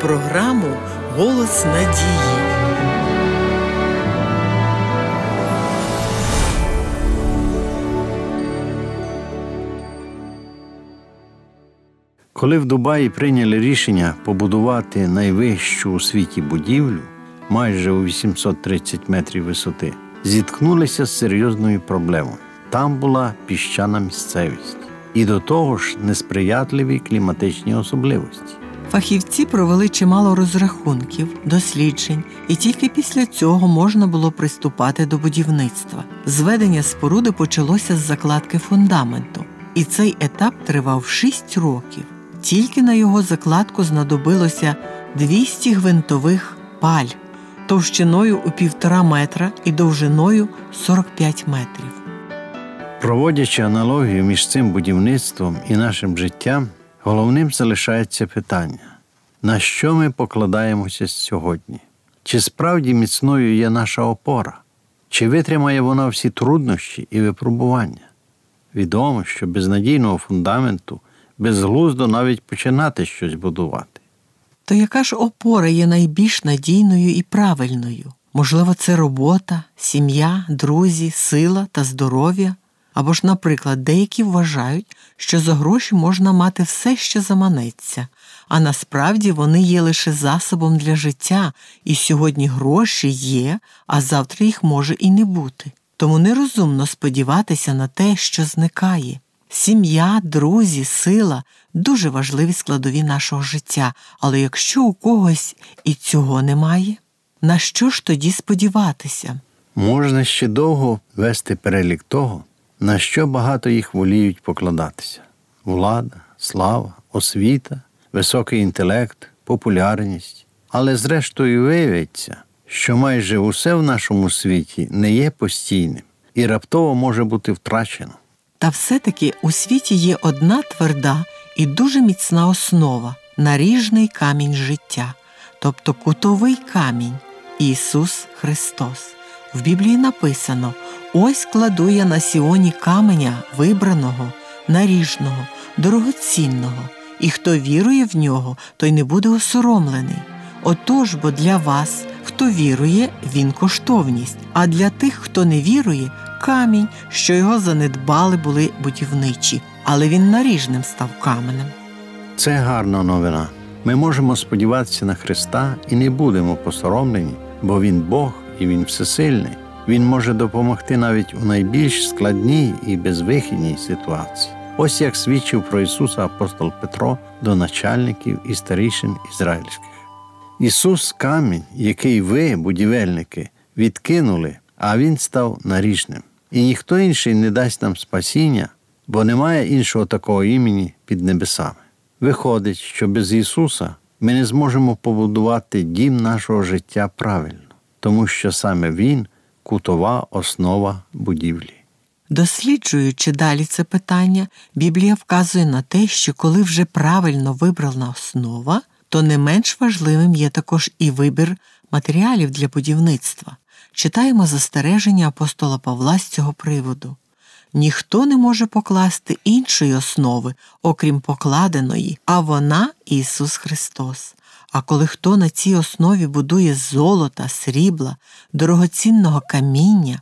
програму Голос надії. Коли в Дубаї прийняли рішення побудувати найвищу у світі будівлю майже у 830 метрів висоти, зіткнулися з серйозною проблемою. Там була піщана місцевість і до того ж несприятливі кліматичні особливості. Фахівці провели чимало розрахунків, досліджень, і тільки після цього можна було приступати до будівництва. Зведення споруди почалося з закладки фундаменту, і цей етап тривав 6 років. Тільки на його закладку знадобилося 200 гвинтових паль товщиною у півтора метра і довжиною 45 метрів. Проводячи аналогію між цим будівництвом і нашим життям, головним залишається питання, на що ми покладаємося сьогодні? Чи справді міцною є наша опора? Чи витримає вона всі труднощі і випробування? Відомо, що без надійного фундаменту безглуздо навіть починати щось будувати. То яка ж опора є найбільш надійною і правильною? Можливо, це робота, сім'я, друзі, сила та здоров'я? Або ж, наприклад, деякі вважають, що за гроші можна мати все, що заманеться, а насправді вони є лише засобом для життя, і сьогодні гроші є, а завтра їх може і не бути. Тому нерозумно сподіватися на те, що зникає. Сім'я, друзі, сила дуже важливі складові нашого життя, але якщо у когось і цього немає, на що ж тоді сподіватися? Можна ще довго вести перелік того, на що багато їх воліють покладатися: влада, слава, освіта, високий інтелект, популярність. Але зрештою виявиться, що майже усе в нашому світі не є постійним і раптово може бути втрачено. Та все-таки у світі є одна тверда і дуже міцна основа наріжний камінь життя, тобто кутовий камінь Ісус Христос. В Біблії написано: ось кладу я на сіоні каменя вибраного, наріжного, дорогоцінного, і хто вірує в нього, той не буде осоромлений. Отож, бо для вас, хто вірує, він коштовність, а для тих, хто не вірує, камінь, що його занедбали були будівничі, але він наріжним став каменем. Це гарна новина. Ми можемо сподіватися на Христа і не будемо посоромлені, бо Він Бог і Він всесильний. Він може допомогти навіть у найбільш складній і безвихідній ситуації. Ось як свідчив про Ісуса апостол Петро до начальників і старішин ізраїльських. Ісус камінь, який ви, будівельники, відкинули, а Він став наріжним. І ніхто інший не дасть нам спасіння, бо немає іншого такого імені під небесами. Виходить, що без Ісуса ми не зможемо побудувати дім нашого життя правильно, тому що саме Він кутова основа будівлі. Досліджуючи далі це питання, Біблія вказує на те, що коли вже правильно вибрана основа, то не менш важливим є також і вибір матеріалів для будівництва. Читаємо застереження апостола Павла з цього приводу. Ніхто не може покласти іншої основи, окрім покладеної, а вона Ісус Христос. А коли хто на цій основі будує золота, срібла, дорогоцінного каміння,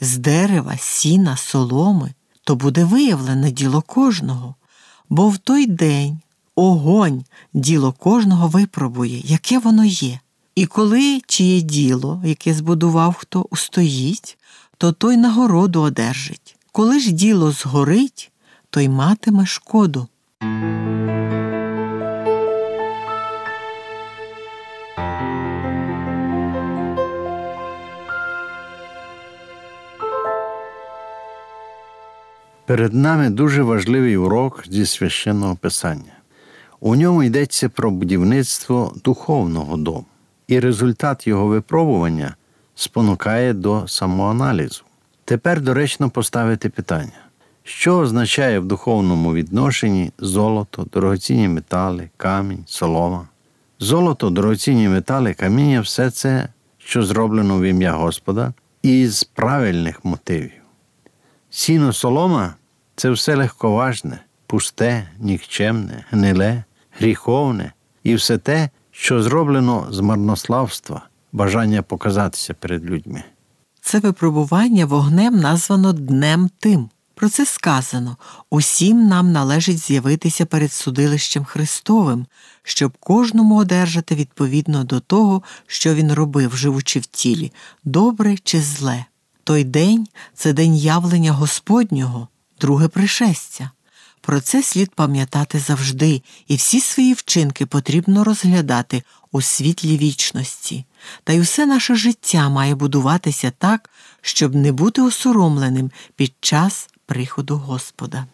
з дерева, сіна, соломи, то буде виявлене діло кожного, бо в той день огонь діло кожного випробує, яке воно є. І коли чиє діло, яке збудував хто, устоїть, то той нагороду одержить. Коли ж діло згорить, той матиме шкоду. Перед нами дуже важливий урок зі священного писання. У ньому йдеться про будівництво духовного дому, і результат його випробування спонукає до самоаналізу. Тепер доречно поставити питання, що означає в духовному відношенні золото, дорогоцінні метали, камінь, солома. Золото, дорогоцінні метали, каміння все це, що зроблено в ім'я Господа, із правильних мотивів. Сіно солома це все легковажне, пусте, нікчемне, гниле, гріховне і все те, що зроблено з марнославства, бажання показатися перед людьми. Це випробування вогнем названо Днем Тим. Про це сказано усім нам належить з'явитися перед судилищем Христовим, щоб кожному одержати відповідно до того, що він робив, живучи в тілі, добре чи зле. Той день це день явлення Господнього, друге пришестя. Про це слід пам'ятати завжди, і всі свої вчинки потрібно розглядати у світлі вічності. Та й усе наше життя має будуватися так, щоб не бути осоромленим під час приходу Господа.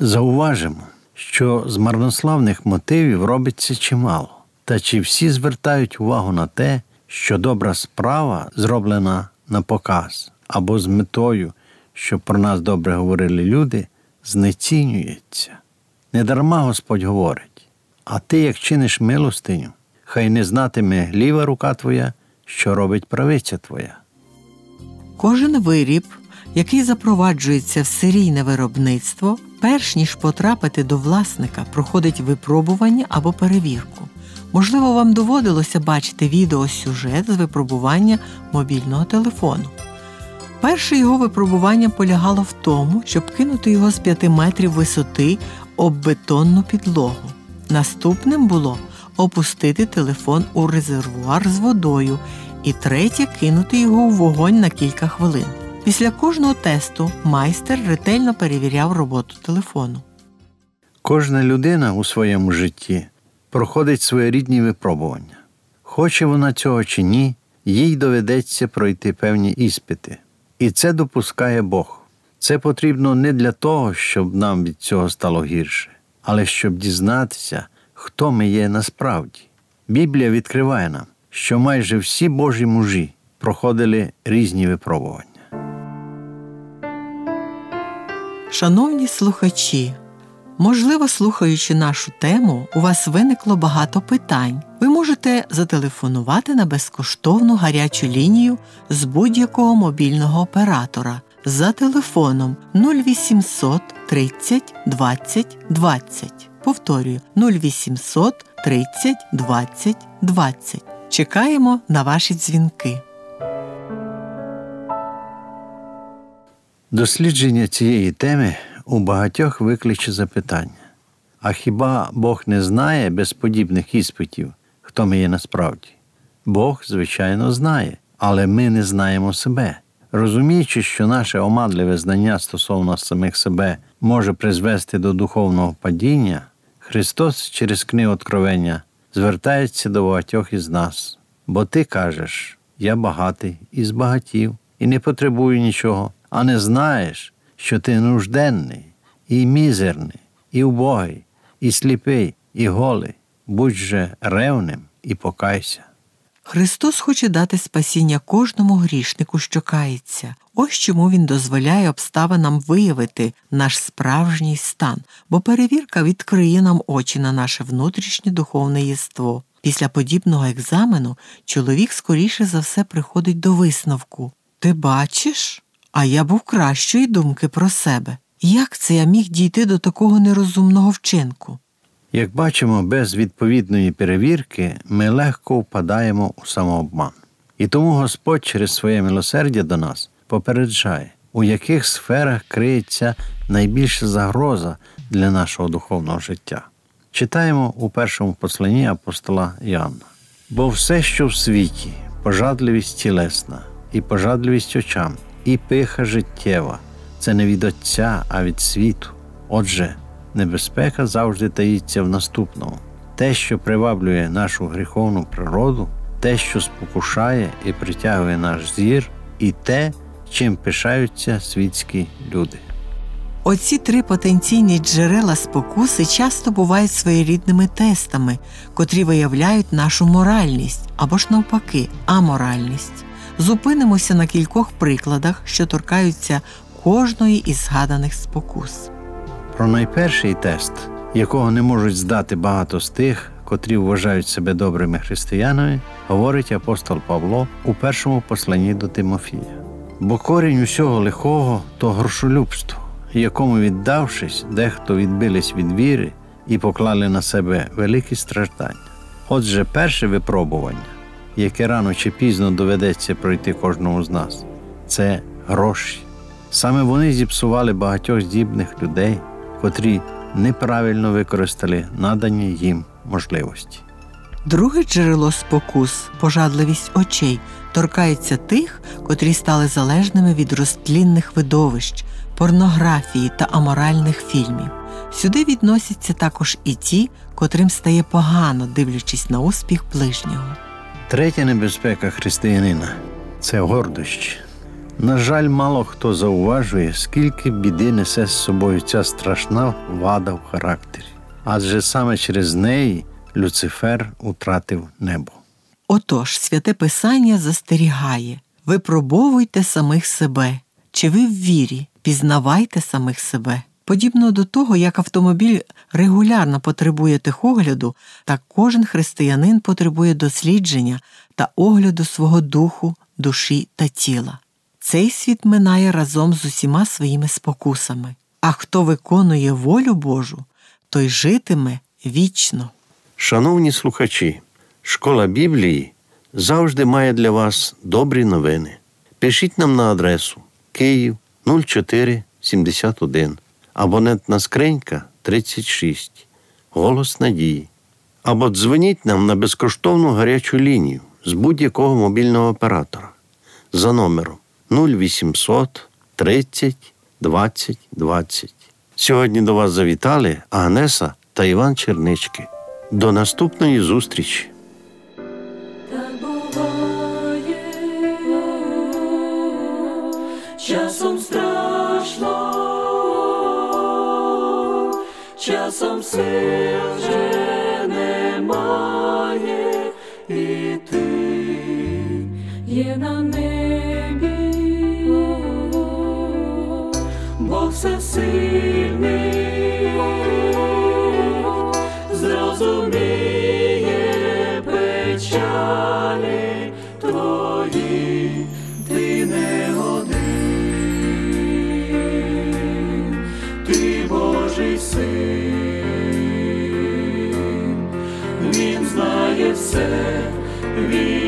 Зауважимо, що з марнославних мотивів робиться чимало, та чи всі звертають увагу на те, що добра справа зроблена на показ або з метою, щоб про нас добре говорили люди, знецінюється. Недарма Господь говорить, а ти, як чиниш милостиню, хай не знатиме ліва рука твоя, що робить правиця твоя. Кожен виріб, який запроваджується в серійне виробництво, перш ніж потрапити до власника, проходить випробування або перевірку. Можливо, вам доводилося бачити відеосюжет з випробування мобільного телефону. Перше його випробування полягало в тому, щоб кинути його з 5 метрів висоти об бетонну підлогу. Наступним було опустити телефон у резервуар з водою, і третє кинути його у вогонь на кілька хвилин. Після кожного тесту майстер ретельно перевіряв роботу телефону. Кожна людина у своєму житті проходить своєрідні випробування. Хоче вона цього чи ні, їй доведеться пройти певні іспити. І це допускає Бог. Це потрібно не для того, щоб нам від цього стало гірше, але щоб дізнатися, хто ми є насправді. Біблія відкриває нам, що майже всі Божі мужі проходили різні випробування. Шановні слухачі, можливо, слухаючи нашу тему, у вас виникло багато питань. Можете зателефонувати на безкоштовну гарячу лінію з будь-якого мобільного оператора за телефоном 0800 30 20 20. Повторюю 0800 30 20 20. Чекаємо на ваші дзвінки. Дослідження цієї теми у багатьох викличе запитання. А хіба Бог не знає без подібних іспитів, хто ми є насправді? Бог, звичайно, знає, але ми не знаємо себе. Розуміючи, що наше омадливе знання стосовно самих себе може призвести до духовного падіння, Христос через книгу Откровення звертається до багатьох із нас. Бо ти кажеш, я багатий і збагатів, і не потребую нічого, а не знаєш, що ти нужденний, і мізерний, і убогий, і сліпий, і голий. Будь же ревним і покайся. Христос хоче дати спасіння кожному грішнику, що кається. Ось чому Він дозволяє обставинам виявити наш справжній стан, бо перевірка відкриє нам очі на наше внутрішнє духовне єство. Після подібного екзамену чоловік скоріше за все приходить до висновку Ти бачиш? А я був кращої думки про себе. Як це я міг дійти до такого нерозумного вчинку? Як бачимо, без відповідної перевірки ми легко впадаємо у самообман. І тому Господь через своє милосердя до нас попереджає, у яких сферах криється найбільша загроза для нашого духовного життя. Читаємо у першому посланні апостола Іоанна. Бо все, що в світі, пожадливість тілесна, і пожадливість очам, і пиха життєва, це не від Отця, а від світу. Отже, небезпека завжди таїться в наступному. Те, що приваблює нашу гріховну природу, те, що спокушає і притягує наш зір, і те, чим пишаються світські люди. Оці три потенційні джерела спокуси часто бувають своєрідними тестами, котрі виявляють нашу моральність або ж навпаки, аморальність. Зупинимося на кількох прикладах, що торкаються кожної із згаданих спокус. Про найперший тест, якого не можуть здати багато з тих, котрі вважають себе добрими християнами, говорить апостол Павло у першому посланні до Тимофія. Бо корінь усього лихого то грошолюбство, якому, віддавшись, дехто відбились від віри і поклали на себе великі страждання. Отже, перше випробування, яке рано чи пізно доведеться пройти кожному з нас, це гроші. Саме вони зіпсували багатьох здібних людей, котрі неправильно використали надані їм можливості. Друге джерело спокус, пожадливість очей, торкається тих, котрі стали залежними від розтлінних видовищ, порнографії та аморальних фільмів. Сюди відносяться також і ті, котрим стає погано, дивлячись на успіх ближнього. Третя небезпека християнина це гордощі. На жаль, мало хто зауважує, скільки біди несе з собою ця страшна вада в характері, адже саме через неї Люцифер утратив небо. Отож, святе Писання застерігає випробовуйте самих себе, чи ви в вірі, пізнавайте самих себе. Подібно до того, як автомобіль регулярно потребує техогляду, так кожен християнин потребує дослідження та огляду свого духу, душі та тіла. Цей світ минає разом з усіма своїми спокусами, а хто виконує волю Божу, той житиме вічно. Шановні слухачі, школа Біблії завжди має для вас добрі новини. Пишіть нам на адресу Київ 0471, абонентна скринька 36, Голос Надії. Або дзвоніть нам на безкоштовну гарячу лінію з будь-якого мобільного оператора за номером 0800 30 20 20. Сьогодні до вас завітали Агнеса та Іван Чернички. До наступної зустрічі! Часом страшно, часом сил вже немає, і ти є на небі, всесильний, зрозуміє печалі твої, ти не один, ти Божий син, він знає все, він